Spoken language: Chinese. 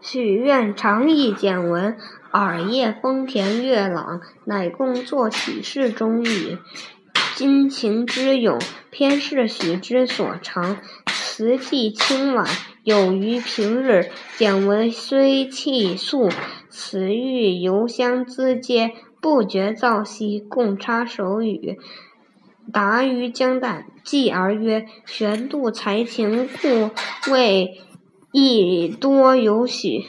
许愿长忆简文，耳夜丰田月朗，乃共作启事中语。今情之咏，偏是许之所长。词迹清婉，有于平日。简文虽气素，词欲犹相资接。不觉造兮，共插手语。达于江旦，继而曰：“玄度才情，故谓亦多有许。”